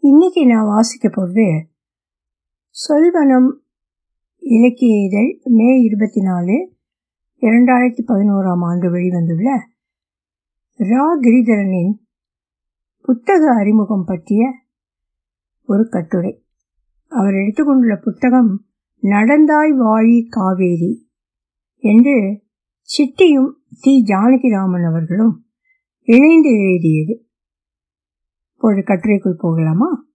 இன்னைக்கு நான் வாசிக்க போகிறது சொல்வனம் இலக்கிய இதழ் மே இருபத்தி நாலு இரண்டாயிரத்தி பதினோராம் ஆண்டு வெளிவந்துள்ள ரா. கிரிதரனின் புத்தக அறிமுகம் பற்றிய ஒரு கட்டுரை. அவர் எடுத்துக்கொண்டுள்ள புத்தகம் நடந்தாய் வாழி காவேரி என்று சிட்டியும் சி ஜானகிராமன் அவர்களும் இணைந்து எழுதியது. இப்பொழுது கட்டுரைக்குள் போகலாமா?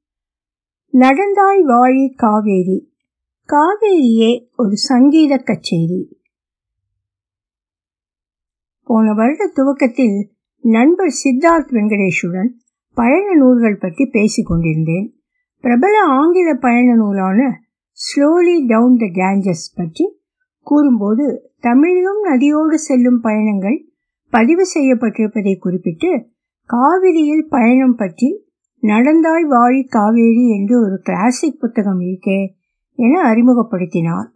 நடந்தாய் வாழி காவேரி. காவேரியே ஒரு சங்கீத கச்சேரி. போன வருட துவக்கத்தில் நண்பர் சித்தார்த் வெங்கடேஷுடன் பயண நூல்கள் பற்றி பேசிக் கொண்டிருந்தேன். பிரபல ஆங்கில பயண நூலான ஸ்லோலி டவுன் த கேஞ்சஸ் பற்றி கூறும்போது தமிழிலும் நதியோடு செல்லும் பயணங்கள் பதிவு செய்யப்பட்டிருப்பதை குறிப்பிட்டு காவிரியில் பயணம் பற்றி நடந்தாய் வாழி காவேரி என்று ஒரு கிளாசிக் புத்தகம் இருக்கே என அறிமுகப்படுத்தினார்.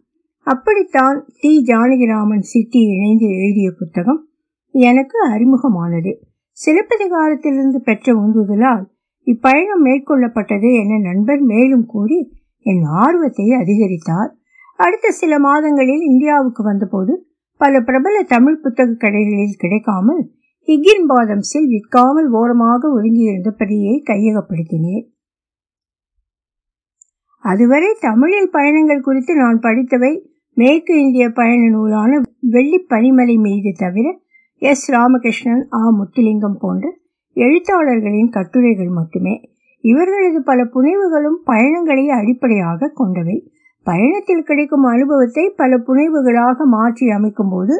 அப்படித்தான் டி. ஜானகிராமன் சிட்டி இணைந்து எழுதிய புத்தகம் எனக்கு அறிமுகமானது. சிலப்பதிகாரத்திலிருந்து பெற்ற உந்துதலால் இப்பயணம் மேற்கொள்ளப்பட்டது என நண்பர் மேலும் கூறி என் ஆர்வத்தை அதிகரித்தார். அடுத்த சில மாதங்களில் இந்தியாவுக்கு வந்தபோது பல பிரபல தமிழ் புத்தக கடைகளில் கிடைக்காமல் ஹிகின் பாதம்ஸில் விற்காமல் ஓரமாக ஒதுங்கியிருந்த பதியை கையகப்படுத்தினேன். அதுவரை தமிழில் பயணங்கள் குறித்து நான் படித்தவை மேற்கு இந்திய பயண நூலான வெள்ளி பனிமலை மீது தவிர எஸ். ராமகிருஷ்ணன் ஆ. முத்துலிங்கம் போன்ற எழுத்தாளர்களின் கட்டுரைகள் மட்டுமே. இவர்களது பல புனைவுகளும் பயணங்களை அடிப்படையாக கொண்டவை. பயணத்தில் கிடைக்கும் அனுபவத்தை பல புனைவுகளாக மாற்றி அமைக்கும் போது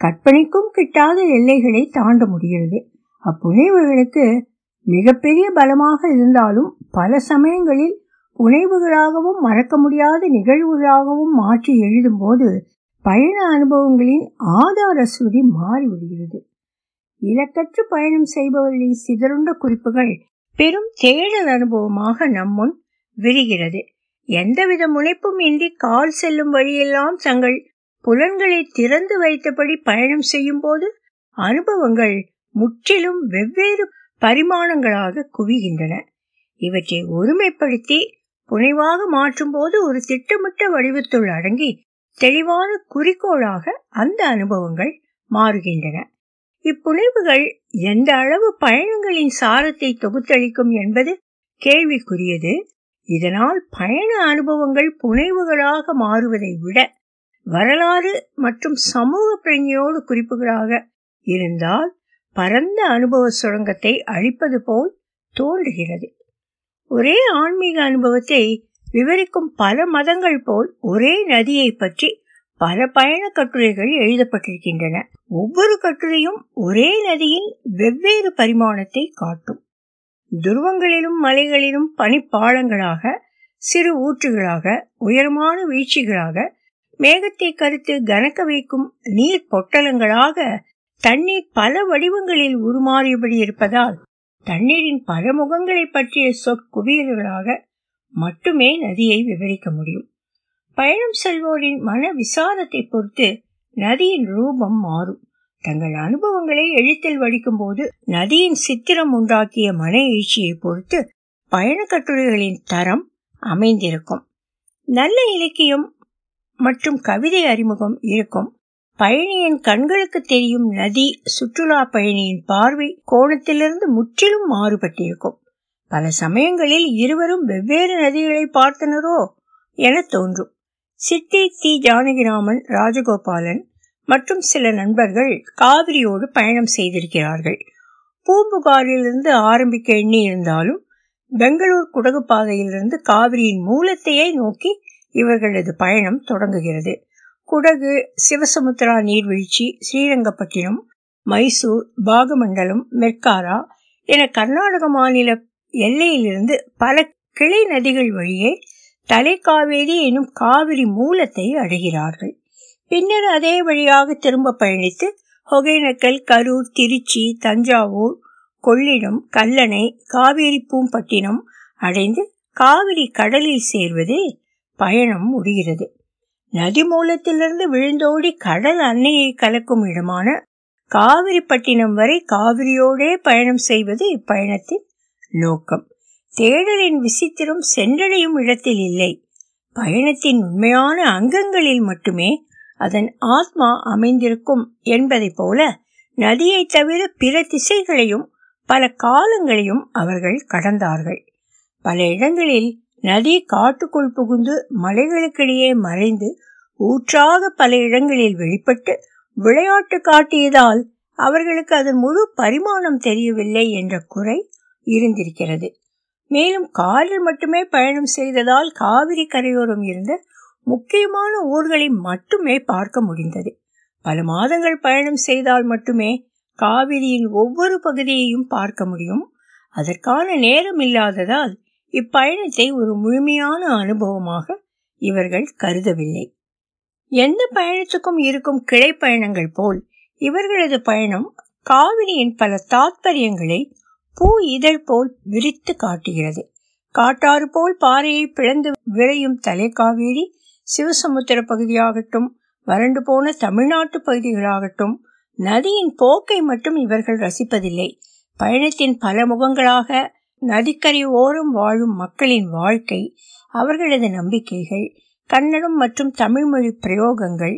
கற்பனைக்கும் கிட்டாத எல்லைகளை தாண்ட முடிகிறது அப்புனைவுகளுக்கு மிகப்பெரிய பலமாக இருந்தாலும் பல சமயங்களில் புனைவுகளாகவும் மறக்க முடியாத நிகழ்வுகளாகவும் மாற்றி எழுதும்போது பயண அனுபவங்களின் ஆதார சுருதி மாறிவிடுகிறது இலக்கற்று பயணம் செய்பவர்களின் சிதறுண்ட குறிப்புகள் பெரும் தேடல் அனுபவமாக நம்முன் விரிகிறது. எந்தவித முனைப்பும் இன்றி கால் செல்லும் வழியெல்லாம் தங்கள் புலன்களை திறந்து வைத்தபடி பயணம் செய்யும் போது அனுபவங்கள் முற்றிலும் வெவ்வேறு பரிமாணங்களாக குவிகின்றன. இவற்றை ஒருமைப்படுத்தி புனைவாக மாற்றும் போது ஒரு திட்டமிட்ட வடிவத்துள் அடங்கி தெளிவான குறிக்கோளாக அந்த அனுபவங்கள் மாறுகின்றன. இப்புனைவுகள் எந்த அளவு பயணங்களின் சாரத்தை தொகுத்தளிக்கும் என்பது கேள்விக்குரியது. இதனால் பயண அனுபவங்கள் புனைவுகளாக மாறுவதை விட வரலாறு மற்றும் சமூக பிரஞ்சையோடு குறிப்புகளாக இருந்தால் பரந்த அனுபவ சுரங்கத்தை அழிப்பது போல் தோன்றுகிறது. ஒரே ஆன்மீக அனுபவத்தை விவரிக்கும் பல மதங்கள் போல் ஒரே நதியை பற்றி பல பயண கட்டுரைகள் எழுதப்பட்டிருக்கின்றன. ஒவ்வொரு கட்டுரையும் ஒரே நதியின் வெவ்வேறு பரிமாணத்தை காட்டும். துருவங்களிலும் மலைகளிலும் பனிப்பாளங்களாக சிறு ஊற்றுகளாக உயரமான வீழ்ச்சிகளாக மேகத்தை கருத்து கனக்க வைக்கும் நீர் பொட்டலங்களாக தண்ணீர் பல வடிவங்களில் உருமாறியபடி இருப்பதால் தண்ணீரின் பல முகங்களை பற்றிய சொற்குவியல்களாக மட்டுமே நதியை விவரிக்க முடியும். பயணம் செல்வோரின் மன விசாரத்தை பொறுத்து நதியின் ரூபம் மாறும். தங்கள் அனுபவங்களை எழுத்தில் வடிக்கும் போது நதியின் சித்திரம் உண்டாக்கிய மன எழுச்சியை பொறுத்து பயண கட்டுரைகளின் தரம் அமைந்திருக்கும். நல்ல இலக்கியம் மற்றும் கவிதை அறிமுகம் இருக்கும். பயணியின் கண்களுக்கு தெரியும் நதி சுற்றுலா பயணியின் பார்வை கோணத்திலிருந்து முற்றிலும் மாறுபட்டிருக்கும். பல சமயங்களில் இருவரும் வெவ்வேறு நதிகளை பார்த்தனரோ என தோன்றும். சித்தி தி ஜானகிராமன் ராஜகோபாலன் மற்றும் சில நண்பர்கள் காவிரியோடு பயணம் செய்திருக்கிறார்கள். பூம்புகாரிலிருந்து ஆரம்பிக்க எண்ணி இருந்தாலும் பெங்களூர் குடகு பாதையிலிருந்து காவிரியின் மூலத்தையே நோக்கி இவர்களது பயணம் தொடங்குகிறது. குடகு சிவசமுத்திரா நீர்வீழ்ச்சி ஸ்ரீரங்கப்பட்டினம் மைசூர் பாகமண்டலம் மெர்காரா என கர்நாடக மாநில எல்லையிலிருந்து பல கிளை நதிகள் வழியே தலைக்காவேரி எனும் காவிரி மூலத்தை அடைகிறார்கள். பின்னர் அதே வழியாக திரும்ப பயணித்து ஒகேனக்கல் கரூர் திருச்சி தஞ்சாவூர் கொள்ளிடம் கல்லணை காவேரி பூம்பட்டினம் அடைந்து காவிரி கடலில் சேர்வது பயணம் முடிகிறது. நதி மூலத்திலிருந்து விழுந்தோடி கடல் அன்னையை கலக்கும் இடமான காவிரிப்பட்டினம் வரை காவிரியோடே பயணம் செய்வது இப்பயணத்தின் நோக்கம். தேடலின் விசித்திரம் சென்றடையும் இடத்தில் இல்லை. பயணத்தின் உண்மையான அங்கங்களில் மட்டுமே அதன் ஆத்மா அமைந்திருக்கும் என்பதை போல நதியை தவிர பிற திசைகளையும் பல காலங்களையும் அவர்கள் கடந்தார்கள். பல இடங்களில் நதி காட்டுக்குள் புகுந்து மலைகளுக்கிடையே மறைந்து ஊற்றாக பல இடங்களில் வெளிப்பட்டு விளையாட்டு காட்டியதால் அவர்களுக்கு அதன் முழு பரிமாணம் தெரியவில்லை என்ற குறை இருந்திருக்கிறது. மேலும் காரில் மட்டுமே பயணம் செய்ததால் காவிரி கரையோரம் இருந்த முக்கியமான ஊர்களை மட்டுமே பார்க்க முடிந்தது. பல மாதங்கள் பயணம் செய்தால் மட்டுமே காவிரியின் ஒவ்வொரு பகுதியையும் பார்க்க முடியும். அதற்கான நேரம் இல்லாததால் இப்பயணத்தை ஒரு முழுமையான அனுபவமாக இவர்கள் கருதவில்லை. எந்த பயணத்துக்கும் இருக்கும் கிளை பயணங்கள் போல் இவர்களது பயணம் காவிரியின் பல தாத்பரியங்களை பூ இதழ் போல் விரித்து காட்டுகிறது. காட்டாறு போல் பாறையை பிளந்து விரையும் தலைக்காவேரி சிவசமுத்திர பகுதியாகட்டும் வறண்டு போன தமிழ்நாட்டு பகுதிகளாகட்டும் நதியின் போக்கை மட்டும் இவர்கள் ரசிப்பதில்லை. பயணத்தின் பல முகங்களாக நதிக்கரை ஓரம் வாழும் மக்களின் வாழ்க்கை அவர்களது நம்பிக்கைகள் கன்னடம் மற்றும் தமிழ்மொழி பிரயோகங்கள்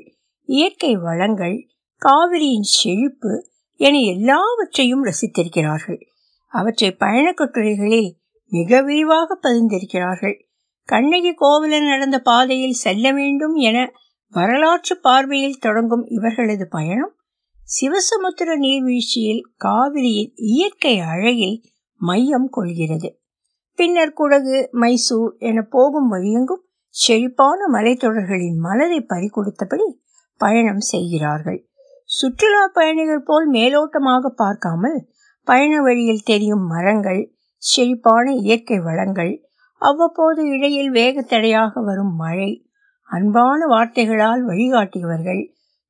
இயற்கை வளங்கள் காவிரியின் செழிப்பு என எல்லாவற்றையும் ரசித்திருக்கிறார்கள். அவற்றை பயணக்கட்டுரைகளில் மிக விரிவாக பதிந்திருக்கிறார்கள். கண்ணகி கோவிலன் நடந்த பாதையில் செல்ல வேண்டும் என வரலாற்று பார்வையில் தொடங்கும் இவர்களது பயணம் சிவசமுத்திர நீர்வீழ்ச்சியில் காவிரியின் இயற்கை அழகில் மையம் கொள்கிறது. பின்னர் குடகு மைசூர் என போகும் வழியெங்கும் செழிப்பான மலைத்தொடர்களின் மலரை பறிகொடுத்தபடி பயணம் செய்கிறார்கள். சுற்றுலா பயணிகள் போல் மேலோட்டமாக பார்க்காமல் பயண வழியில் தெரியும் மரங்கள் செழிப்பான இயற்கை வளங்கள் அவ்வப்போது இடையில் வேகத்தடையாக வரும் மழை அன்பான வார்த்தைகளால் வழிகாட்டியவர்கள்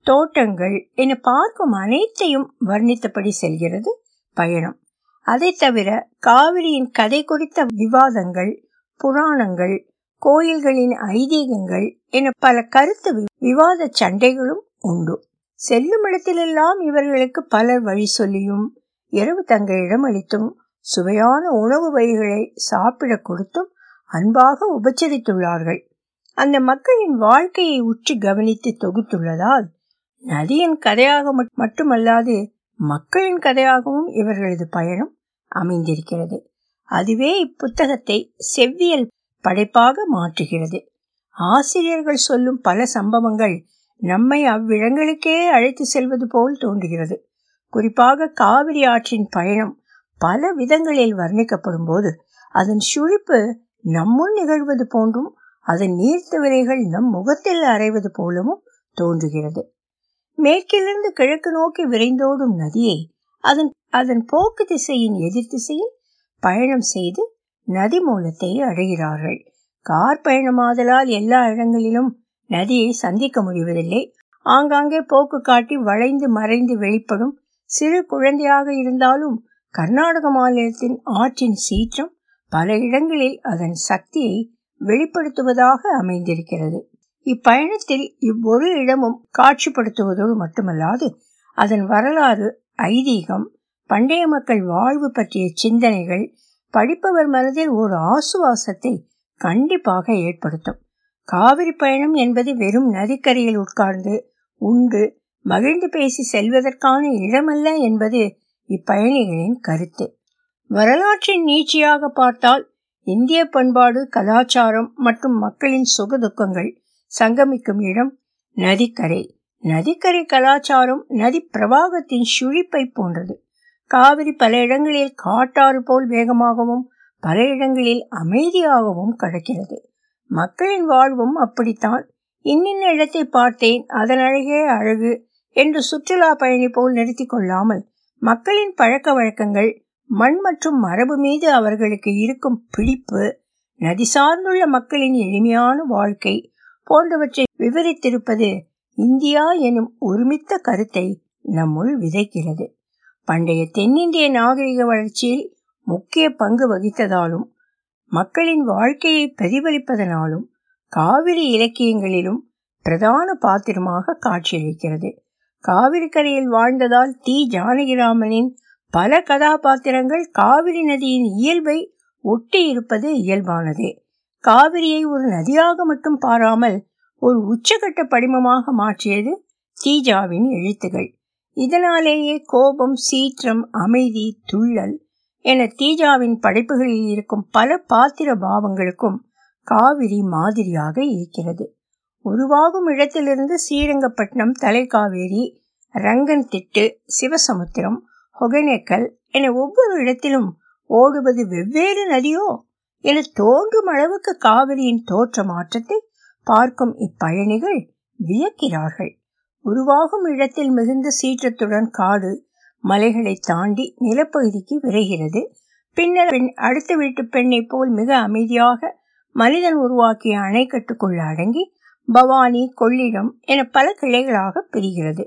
தோட்டங்கள் என பார்க்கும் அனைத்தையும் வர்ணித்தபடி செல்கிறது பயணம். அதை தவிர காவிரியின் கதை குறித்த விவாதங்கள் புராணங்கள் கோயில்களின் ஐதீகங்கள் என பல கருத்து விவாத சண்டைகளும் உண்டு. செல்லும் இடத்திலெல்லாம் இவர்களுக்கு பலர் வழி சொல்லியும் இரவு தங்க இடம் அளித்தும் சுவையான உணவு வகைகளை சாப்பிட கொடுத்தும் அன்பாக உபச்சரித்துள்ளார்கள். அந்த மக்களின் வாழ்க்கையை உற்று கவனித்து தொகுத்துள்ளதால் நதியின் கதையாக மட்டுமல்லாது மக்களின் கதையாகவும் இவர்களது பயணம் அமைந்திருக்கிறது. அதுவே இப்புத்தகத்தை செவ்வியல் படைப்பாக மாற்றுகிறது. ஆசிரியர்கள் சொல்லும் பல சம்பவங்கள் நம்மை அவ்விடங்களுக்கே அழைத்து செல்வது போல் தோன்றுகிறது. குறிப்பாக காவிரி ஆற்றின் பயணம் பல விதங்களில் வர்ணிக்கப்படும் போது அதன் சுழிப்பு நம்முன் நிகழ்வது போன்றும் அதன் நீர்த்தவிரைகள் நம் முகத்தில் அரைவது போலவும் தோன்றுகிறது. மேற்கிலிருந்து கிழக்கு நோக்கி விரைந்தோடும் நதியை அதன் அதன் போக்கு திசையின் எதிர் திசையில் பயணம் செய்து நதி மூலத்தை அடைகிறார்கள். கார் பயணமாதலால் எல்லா இடங்களிலும் நதியை சந்திக்க முடிவதில்லை. ஆங்காங்கே போக்கு காட்டி வளைந்து மறைந்து வெளிப்படும் சிறு குழந்தையாக இருந்தாலும் கர்நாடக மாநிலத்தின் ஆற்றின் சீற்றம் பல இடங்களில் அதன் சக்தியை வெளிப்படுத்துவதாக அமைந்திருக்கிறது. இப்பயணத்தில் இவ்வொரு இடமும் காட்சிப்படுத்துவதோடு மட்டுமல்லாது அதன் வரலாறு ஐதீகம் பண்டைய மக்கள் வாழ்வு பற்றிய சிந்தனைகள் படிப்பவர் மனதில் ஒரு ஆசுவாசத்தை கண்டிப்பாக ஏற்படுத்தும். காவிரி பயணம் என்பது வெறும் நதிக்கரையில் உட்கார்ந்து உண்டு மகிழ்ந்து பேசி செல்வதற்கான இடமல்ல என்பது இப்பயணிகளின் கருத்து. வரலாற்றின் நீட்சியாக பார்த்தால் இந்திய பண்பாடு கலாச்சாரம் மற்றும் மக்களின் சுகதுக்கங்கள் சங்கமிக்கும் இடம் நதிக்கரை. நதிக்கரை கலாச்சாரம் நதி பிரவாகத்தின் சுழிப்பை போன்றது. காவிரி பல இடங்களில் காட்டாறு போல் வேகமாகவும் பல இடங்களில் அமைதியாகவும் கடக்கிறது. மக்களின் வாழ்வும் அப்படித்தான். இன்னின்ன இடத்தை பார்த்தேன் அதன் அழகே அழகு என்று சுற்றுலா பயணி போல் நிறுத்தி கொள்ளாமல் மக்களின் பழக்க வழக்கங்கள் மண் மற்றும் மரபு மீது அவர்களுக்கு இருக்கும் பிடிப்பு நதி சார்ந்துள்ள மக்களின் எளிமையான வாழ்க்கை போன்றவற்றை விவரித்திருப்பது இந்தியா எனும் ஒருமித்த கருத்தை நம்முள் விதைக்கிறது. பண்டைய தென்னிந்திய நாகரிக வளர்ச்சியில் முக்கிய பங்கு வகித்ததாலும் மக்களின் வாழ்க்கையை பிரதிபலிப்பதனாலும் காவிரி இலக்கியங்களிலும் பிரதான பாத்திரமாக காட்சியளிக்கிறது. காவிரி கரையில் வாழ்ந்ததால் தி ஜானகிராமனின் பல கதாபாத்திரங்கள் காவிரி நதியின் இயல்பை ஒட்டி இருப்பது இயல்பானதே. காவிரியை ஒரு நதியாக மட்டும் பாராமல் ஒரு உச்சகட்ட படிமமாக மாற்றியது தீஜாவின் எழுத்துகள் இதனாலேயே கோபம் சீற்றம் அமைதி துள்ளல் என தீஜாவின் படைப்புகளில் இருக்கும் பல பாத்திர பாவங்களுக்கும் காவிரி மாதிரியாக இருக்கிறது. உருவாகும் இடத்திலிருந்து ஸ்ரீரங்கப்பட்டினம் தலைக்காவேரி ரங்கன் திட்டு சிவசமுத்திரம் ஒகேனேக்கல் என ஒவ்வொரு இடத்திலும் ஓடுவது வெவ்வேறு நதியோ? என தோன்றும் அளவுக்கு காவிரியின் தோற்ற மாற்றத்தை பார்க்கும் இப்பயணிகள் வியக்கிறார்கள். உருவாகும் இடத்தில் மிகுந்த சீற்றத்துடன் காடு மலைகளை தாண்டி நிலப்பகுதிக்கு விரைகிறது. பின்னர் பெண் அடுத்த வீட்டு பெண்ணை போல் மிக அமைதியாக மனிதன் உருவாக்கிய அணைக்கட்டுக்குள் அடங்கி பவானி கொள்ளிடம் என பல கிளைகளாக பிரிகிறது.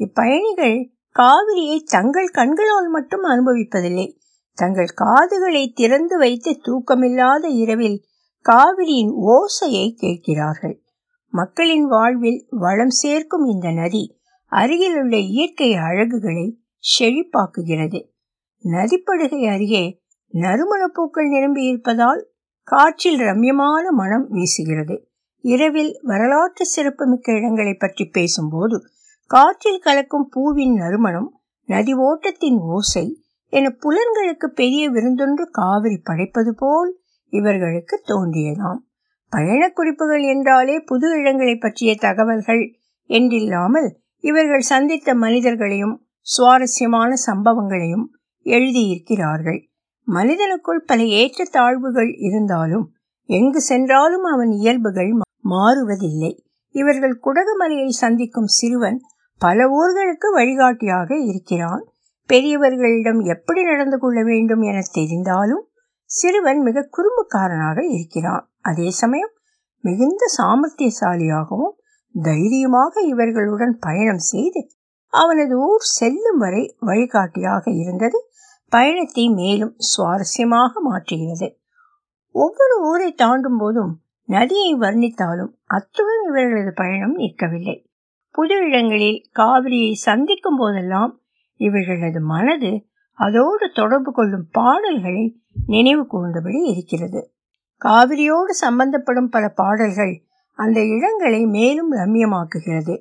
இப்பயணிகள் காவிரியை தங்கள் கண்களால் மட்டும் அனுபவிப்பதில்லை தங்கள் காதுகளை திறந்து வைத்து தூக்கமில்லாத இரவில் காவிரியின் ஓசையை கேட்கிறார்கள். மக்களின் வாழ்வில் வளம் சேர்க்கும் இந்த நதி அருகிலுள்ள இயற்கை அழகுகளை செழிப்பாக்குகிறது. நதிப்படுகை அருகே நறுமணப் பூக்கள் நிரம்பி இருப்பதால் காற்றில் ரம்யமான மனம் வீசுகிறது. இரவில் வரலாற்று சிறப்புமிக்க இடங்களை பற்றி பேசும்போது காற்றில் கலக்கும் பூவின் நறுமணம் நதி ஓட்டத்தின் ஓசை என புலன்களுக்கு பெரிய விருந்தொன்று காவிரி படைப்பது போல் இவர்களுக்கு தோன்றியதாம். பயண குறிப்புகள் என்றாலே புது இடங்களை பற்றிய தகவல்கள் என்றில்லாமல் இவர்கள் சந்தித்த மனிதர்களையும் சுவாரஸ்யமான சம்பவங்களையும் எழுதியிருக்கிறார்கள். மனிதனுக்குள் பல ஏற்ற தாழ்வுகள் இருந்தாலும் எங்கு சென்றாலும் அவன் இயல்புகள் மாறுவதில்லை. இவர்கள் குடகுமலையை சந்திக்கும் சிறுவன் பல ஊர்களுக்கு வழிகாட்டியாக இருக்கிறான். பெரியவர்களிடம் எப்படி நடந்து கொள்ள வேண்டும் என தெரிந்தாலும் சிறுவன் மிக குறும்புக்காரனாக இருக்கிறான். அதே சமயம் மிகுந்த சாமர்த்தியசாலியாகவும் தைரியமாக இவர்களுடன் பயணம் செய்து அவனது ஊர் செல்லும் வரை வழிகாட்டியாக இருந்தது பயணத்தை மேலும் சுவாரஸ்யமாக மாற்றுகிறது ஒவ்வொரு ஊரை தாண்டும் போதும் நதியை வர்ணித்தாலும் அத்துடன் இவர்களது பயணம் நிற்கவில்லை. புது இடங்களில் காவிரியை சந்திக்கும் போதெல்லாம் இவர்களது மனது அதோடு தொடர்பு கொள்ளும் பாடல்களை நினைவு கூர்ந்தபடி இருக்கிறது. காவிரியோடு சம்பந்தப்படும் பல பாடல்கள் அந்த இடங்களை மேலும் ரம்யமாக்குகிறது.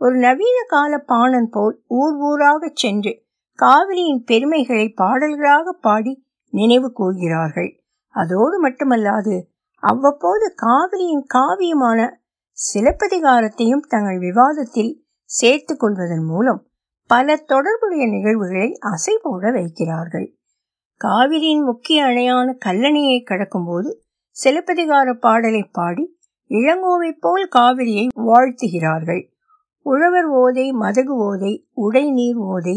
ஒரு நவீன கால பாணன் போல் ஊர் ஊராக சென்று காவிரியின் பெருமைகளை பாடல்களாக பாடி நினைவு கூர்கிறார்கள். அதோடு மட்டுமல்லாது அவ்வப்போது காவிரியின் காவியமான சிலப்பதிகாரத்தையும் தங்கள் விவாதத்தில் சேர்த்து கொள்வதன் மூலம் பல தொடர்புடைய நிகழ்வுகளை அசைபோட வைக்கிறார்கள். காவிரியின் முக்கிய அணையான கல்லணையை கடக்கும்போது சிலப்பதிகார பாடலை பாடி இளங்கோவை போல் காவிரியை வாழ்த்துகிறார்கள். உழவர் ஓதை மதகு ஓதை உடை நீர் ஓதை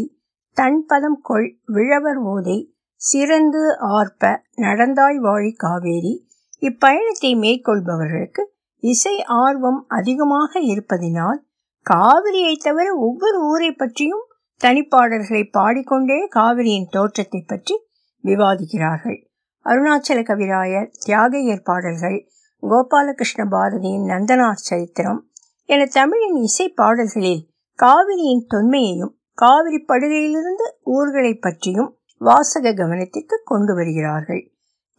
தன்பதம் கொள் விழவர் ஓதை சிறந்து ஆர்ப்ப நடந்தாய் வாழி காவேரி இப்பயணத்தை மேற்கொள்பவர்களுக்கு இசை ஆர்வம் அதிகமாக இருப்பதினால் காவிரியை தவிர ஒவ்வொரு ஊரை பற்றியும் தனிப்பாடல்களை பாடிக்கொண்டே காவிரியின் தோற்றத்தை பற்றி விவாதிக்கிறார்கள். அருணாச்சல கவிராயர் தியாகையர் பாடல்கள் கோபாலகிருஷ்ண பாரதியின் நந்தனார் சரித்திரம் என தமிழின் இசை பாடல்களில் காவிரியின் தொன்மையையும் காவிரி படுகையிலிருந்து ஊர்களை பற்றியும் வாசக கவனத்திற்கு கொண்டு வருகிறார்கள்.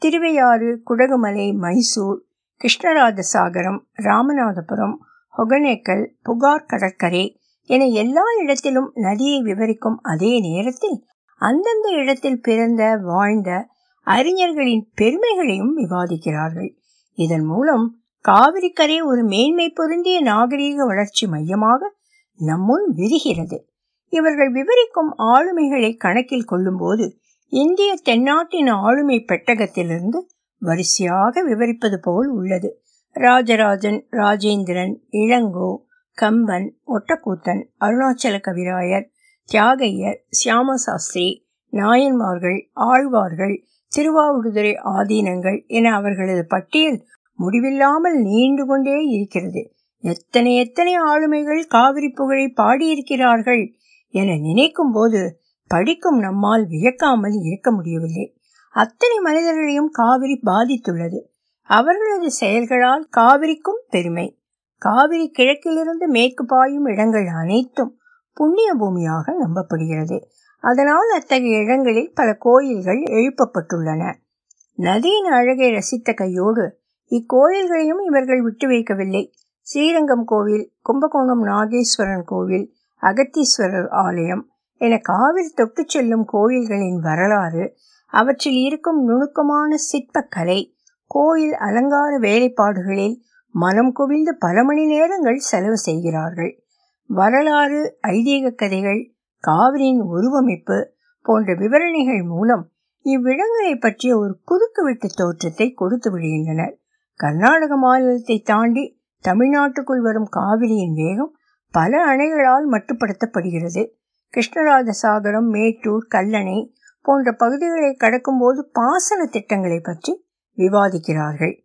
திருவையாறு குடகுமலை மைசூர் கிருஷ்ணராஜ சாகரம் ராமநாதபுரம் ஒகனேக்கல் புகார் கடற்கரை என எல்லா இடத்திலும் நதியை விவரிக்கும் அதே நேரத்தில் அந்தந்த இடத்தில் பிறந்த வாழ்ந்த அறிஞர்களின் பெருமைகளையும் விவாதிக்கிறார்கள். இதன் மூலம் காவிரிக்கரை ஒரு மேன்மை பொருந்திய நாகரீக வளர்ச்சி மையமாக நம்முன் விரிகிறது. இவர்கள் விவரிக்கும் ஆளுமைகளை கணக்கில் கொள்ளும்போது இந்திய தென்னாட்டின் ஆளுமை பெட்டகத்திலிருந்து வரிசையாக விவரிப்பது போல் உள்ளது. ராஜராஜன் ராஜேந்திரன் இளங்கோ கம்பன் ஒட்டக்கூத்தன் அருணாச்சல கவிராயர் தியாகையர் சியாமசாஸ்திரி நாயன்மார்கள் ஆழ்வார்கள் திருவாவூடுதுறை ஆதீனங்கள் என அவர்களது பட்டியல் முடிவில்லாமல் நீண்டு கொண்டே இருக்கிறது. எத்தனை எத்தனை ஆளுமைகள் காவிரி புகழை பாடியிருக்கிறார்கள் என நினைக்கும் போது படிக்கும் நம்மால் வியக்காமல் இருக்க முடியவில்லை. அத்தனை மனிதர்களையும் காவிரி பாதித்துள்ளது. அவர்களது செயல்களால் காவிரிக்கும் பெருமை. காவிரி கிழக்கிலிருந்து மேற்கு பாயும் இடங்கள் அனைத்தும் புண்ணிய பூமியாக நம்பப்படுகிறது. அதனால் அத்தகைய இடங்களில் பல கோயில்கள் எழுப்பப்பட்டுள்ளன. நதியின் அழகை ரசித்த கையோடு இக்கோயில்களையும் இவர்கள் விட்டு வைக்கவில்லை. ஸ்ரீரங்கம் கோவில் கும்பகோணம் நாகேஸ்வரன் கோவில் அகத்தீஸ்வரர் ஆலயம் என காவிரி தொட்டு செல்லும் கோயில்களின் வரலாறு அவற்றில் இருக்கும் நுணுக்கமான சிற்பக்கலை கோயில் அலங்கார வேலைப்பாடுகளில் மனம் குவிந்து பல மணி நேரங்கள் செலவு செய்கிறார்கள். வரலாறு ஐதீக கதைகள் காவிரியின் உருவமைப்பு போன்ற விவரணைகள் மூலம் இவ்விடங்களை பற்றிய ஒரு குறுக்குவெட்டு தோற்றத்தை கொடுத்து விடுகின்றனர். கர்நாடக மாநிலத்தை தாண்டி தமிழ்நாட்டுக்குள் வரும் காவிரியின் வேகம் பல அணைகளால் மட்டுப்படுத்தப்படுகிறது. கிருஷ்ணராஜ சாகரம் மேட்டூர் கல்லணை போன்ற பகுதிகளை கடக்கும்போது பாசன திட்டங்களை பற்றி விவாதிக்கிறார்கள்.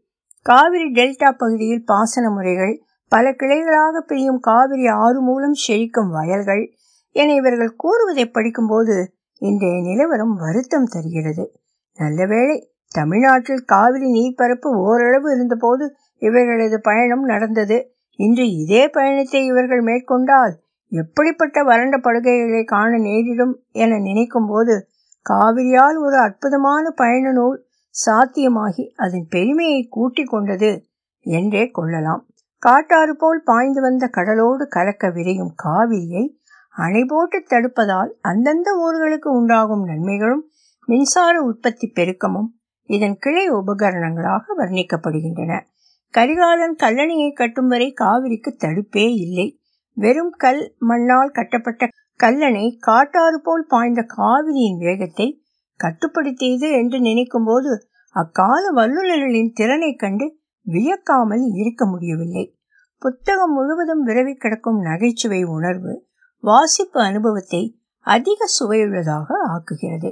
காவிரி டெல்டா பகுதியில் பாசன முறைகள் பல கிளைகளாக பிரியும் காவிரி ஆறு மூலம் செழிக்கும் வயல்கள் என இவர்கள் கூறுவதை படிக்கும்போது இன்றைய நிலவரம் வருத்தம் தருகிறது. நல்லவேளை தமிழ்நாட்டில் காவிரி நீர்ப்பரப்பு ஓரளவு இருந்தபோது இவர்களது பயணம் நடந்தது. இன்று இதே பயணத்தை இவர்கள் மேற்கொண்டால் எப்படிப்பட்ட வறண்ட படுகைகளை காண நேரிடும் என நினைக்கும் போது காவிரியால் ஒரு அற்புதமான பயண நூல் சாத்தியமாகி அதன் பெருமையை கூட்டிக் கொண்டது என்றே கொள்ளலாம். காட்டாறு போல் பாய்ந்து வந்த கடலோடு கலக்க விரையும் காவிரியை அணை போட்டு தடுப்பதால் அந்தந்த ஊர்களுக்கு உண்டாகும் நன்மைகளும் மின்சார உற்பத்தி பெருக்கமும் இதன் கிளை உபகரணங்களாக வர்ணிக்கப்படுகின்றன. கரிகாலன் கல்லணையை கட்டும் வரை காவிரிக்கு தடுப்பே இல்லை. வெறும் கல் மண்ணால் கட்டப்பட்ட கல்லணை காட்டாறு போல் பாய்ந்த காவிரியின் வேகத்தை கட்டுப்படுத்தியது என்று நினைக்கும் போது அக்கால வல்லுநர்களின் திறனை கண்டு வியக்காமல் இருக்க முடியவில்லை. புத்தகம் முழுவதும் விரவி கிடக்கும் நகைச்சுவை உணர்வு வாசிப்பு அனுபவத்தை அதிக சுவையுள்ளதாக ஆக்குகிறது.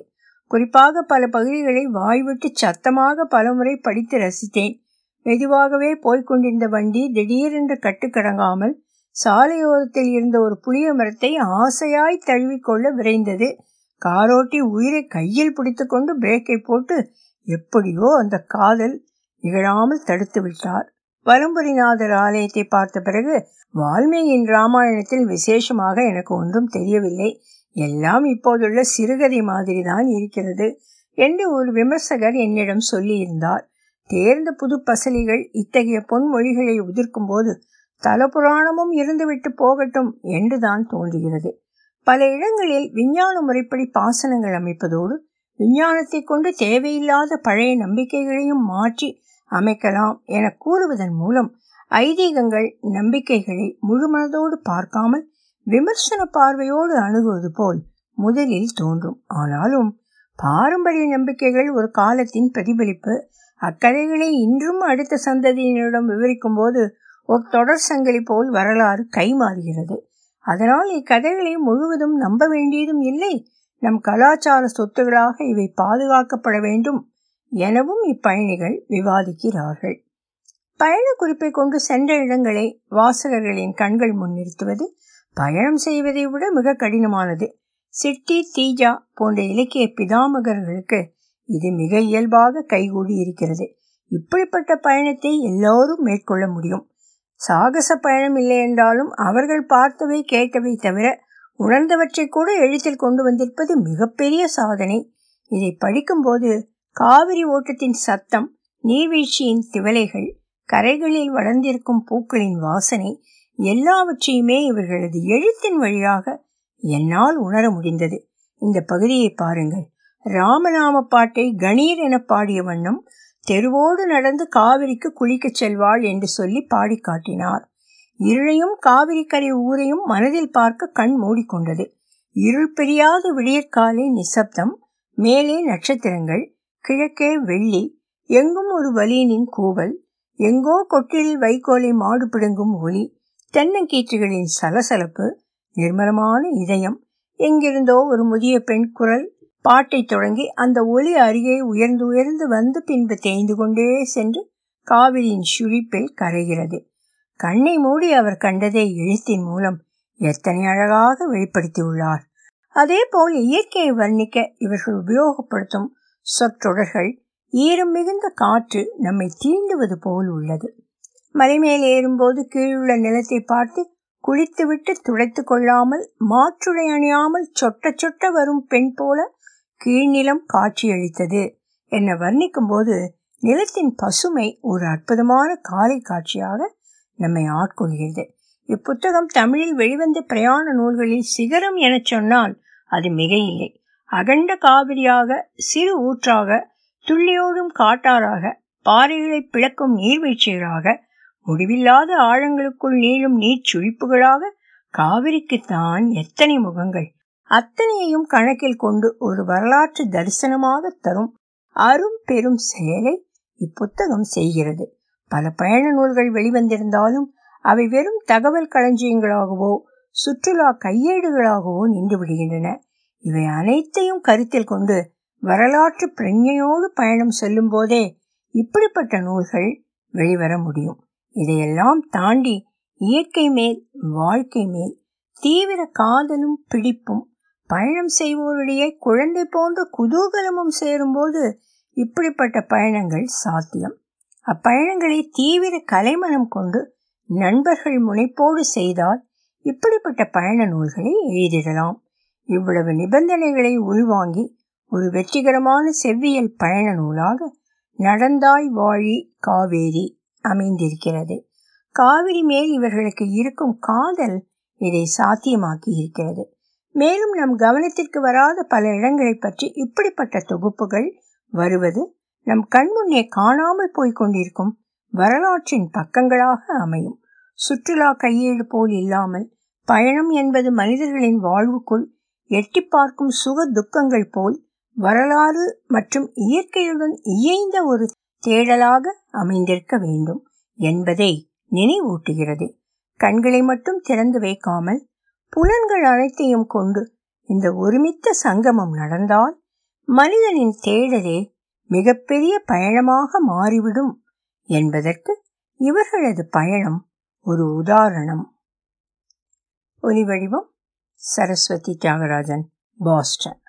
குறிப்பாக பல பகுதிகளை வாய்விட்டு சத்தமாக பலமுறை படித்து ரசித்தேன். மெதுவாகவே போய்கொண்டிருந்த வண்டி திடீரென்று கட்டுக்கடங்காமல் சாலையோரத்தில் இருந்த ஒரு புளிய மரத்தை ஆசையாய் தழுவிக்கொள்ள விரைந்தது. காரோட்டி உயிரை கையில் பிடித்துக்கொண்டு பிரேக்கை போட்டு எப்படியோ அந்த காதல் நிகழாமல் தடுத்து விட்டார். வலம்புரிநாதர் ஆலயத்தை பார்த்த பிறகு வால்மீகியின் ராமாயணத்தில் விசேஷமாக எனக்கு ஒன்றும் தெரியவில்லை. எல்லாம் இப்போதுள்ள சிறுகதை மாதிரி தான் இருக்கிறது என்று ஒரு விமர்சகர் என்னிடம் சொல்லியிருந்தார். தேர்ந்த புது பசலிகள் இத்தகைய பொன்மொழிகளை உதிர்க்கும் போது தலபுராணமும் இருந்துவிட்டு போகட்டும் என்றுதான் தோன்றுகிறது. பல இடங்களில் விஞ்ஞான முறைப்படி பாசனங்கள் அமைப்பதோடு விஞ்ஞானத்தை கொண்டு தேவையில்லாத பழைய நம்பிக்கைகளையும் மாற்றி அமைக்கலாம் என கூறுவதன் மூலம் ஐதீகங்கள் நம்பிக்கைகளை முழுமனதோடு பார்க்காமல் விமர்சன பார்வையோடு அணுகுவது போல் முதலில் தோன்றும். ஆனாலும் பாரம்பரிய நம்பிக்கைகள் ஒரு காலத்தின் பிரதிபலிப்பு அக்கதைகளை இன்றும் அடுத்த சந்ததியினரிடம் விவரிக்கும் போது ஒரு தொடர் சங்கிலி போல் வரலாறு கைமாறுகிறது. அதனால் இக்கதைகளை முழுவதும் நம்ப வேண்டியதும் இல்லை. நம் கலாச்சார சொத்துகளாக இவை பாதுகாக்கப்பட வேண்டும் எனவும் இப்பயணிகள் விவாதிக்கிறார்கள். பயண குறிப்பை கொண்டு சென்ற இடங்களை வாசகர்களின் கண்கள் முன்னிறுத்துவது பயணம் செய்வதை விட மிக கடினமானது. சிட்டி தீஜா போன்ற இலக்கிய பிதாமகர்களுக்கு இது மிக இயல்பாக கைகூடி இருக்கிறது. இப்படிப்பட்ட பயணத்தை எல்லோரும் மேற்கொள்ள முடியும். சாகச பயணம் இல்லை என்றாலும் அவர்கள் பார்த்தவை கேட்டவை தவிர உணர்ந்தவற்றை கூட எழுத்தில் கொண்டு வந்திருப்பது மிகப்பெரிய சாதனை. இதை படிக்கும்போது காவிரி ஓட்டத்தின் சத்தம் நீர்வீழ்ச்சியின் திவலைகள் கரைகளில் வளர்ந்திருக்கும் பூக்களின் வாசனை எல்லாவற்றையுமே இவர்களது எழுத்தின் வழியாக என்னால் உணர முடிந்தது. இந்த பகுதியை பாருங்கள். ராமநாம பாட்டை கணீர் என பாடிய வண்ணம் தெருவோடு நடந்து காவிரிக்கு குளிக்கச் செல்வாள் என்று சொல்லி பாடி காட்டினார். இருளையும் காவிரி கரை ஊரையும் மனதில் பார்க்க கண் மூடிக்கொண்டது. இருள் பெரியாத விடியற்காலை நிசப்தம் மேலே நட்சத்திரங்கள் கிழக்கே வெள்ளி எங்கும் ஒரு வலியனின் கூவல் எங்கோ கொட்டிலில் வைக்கோலை மாடு பிடுங்கும் ஒலி தென்னங்கீற்றுகளின் சலசலப்பு நிர்மலமான இதயம் எங்கிருந்தோ ஒரு முதிய பெண் குரல் பாட்டை தொடங்கி அந்த ஒலி அருகே உயர்ந்து உயர்ந்து வந்து பின்பு தேய்ந்து கொண்டே சென்று காவிரியின் சுழிப்பில் கரைகிறது. கண்ணை மூடி அவர் கண்டதை எழுத்தின் மூலம் எத்தனை அழகாக வெளிப்படுத்தியுள்ளார். அதே போல் இயற்கையை வர்ணிக்க இவர்கள் உபயோகப்படுத்தும் சொற்றொடர்கள் ஈரம் மிகுந்த காற்று நம்மை தீண்டுவது போல் உள்ளது. மலைமேல் ஏறும்போது கீழுள்ள நிலத்தை பார்த்து குளித்துவிட்டு துடைத்து கொள்ளாமல் மாற்றுடை அணியாமல் சொட்ட சொட்ட வரும் பெண் போல கீழ்நிலம் காட்சியளித்தது என்னை வர்ணிக்கும் போது நிலத்தின் பசுமை ஒரு அற்புதமான காலை காட்சியாக நம்மை ஆட்கொள்கிறது. இப்புத்தகம் தமிழில் வெளிவந்த பிரயாண நூல்களில் சிகரம் எனச் சொன்னால் அது மிகையில்லை. அகண்ட காவிரியாக சிறு ஊற்றாக துள்ளியோடும் காட்டாராக பாறைகளை பிளக்கும் நீர்வீழ்ச்சிகளாக முடிவில்லாத ஆழங்களுக்குள் நீளும் நீர்ச்சுழிப்புகளாக காவிரிக்குத்தான் எத்தனை முகங்கள். அத்தனையையும் கணக்கில் கொண்டு ஒரு வரலாற்று தரிசனமாக தரும் அரும் பெரும் செயலை இப்புத்தகம் செய்கிறது. பல பயண நூல்கள் வெளிவந்திருந்தாலும் அவை வெறும் தகவல் களஞ்சியங்களாகவோ சுற்றுலா கையேடுகளாகவோ நின்று விடுகின்றன இவை அனைத்தையும் கருத்தில் கொண்டு வரலாற்று பிரஞையோடு பயணம் செல்லும் போதே இப்படிப்பட்ட நூல்கள் வெளிவர முடியும். இதையெல்லாம் தாண்டி இயற்கை மேல் வாழ்க்கை மேல் தீவிர காதலும் பிடிப்பும் பயணம் செய்வோரிடையே குழந்தை போன்ற குதூகலமும் சேரும்போது இப்படிப்பட்ட பயணங்கள் சாத்தியம். அப்பயணங்களை தீவிர கலைமனம் கொண்டு நண்பர்கள் முனைப்போடு செய்தால் இப்படிப்பட்ட பயண நூல்களை எழுதிடலாம். இவ்வளவு நிபந்தனைகளை உள்வாங்கி ஒரு வெற்றிகரமான செவ்வியல் பயண நூலாக நடந்தாய் வாழி காவேரி அமைந்திருக்கிறது. காவிரி மேல் இவர்களுக்கு இருக்கும் காதல் இதை சாத்தியமாக்கி இருக்கிறது. மேலும் நம் கவனத்திற்கு வராத பல இடங்களை பற்றி இப்படிப்பட்ட தொகுப்புகள் வருவது நம் கண்முன்னே காணாமல் போய்க் கொண்டிருக்கும் வரலாற்றின் பக்கங்களாக அமையும். சுற்றுலா கையேடு போல் இல்லாமல் பயணம் என்பது மனிதர்களின் வாழ்வுக்குள் எட்டி பார்க்கும் சுக துக்கங்கள் போல் வரலாறு மற்றும் இயற்கையுடன் இயைந்த ஒரு தேடலாக அமைந்திருக்க வேண்டும் என்பதை நினைவூட்டுகிறது. கண்களை மட்டும் திறந்து வைக்காமல் புலன்கள் அனைத்தையும் கொண்டு இந்த ஒருமித்த சங்கமம் நடந்தால் மனிதனின் தேடலே மிகப்பெரிய பயணமாக மாறிவிடும் என்பதற்கு இவர்களது பயணம் ஒரு உதாரணம். ஒலிவடிவம் சரஸ்வதி தியாகராஜன் பாஸ்டன்.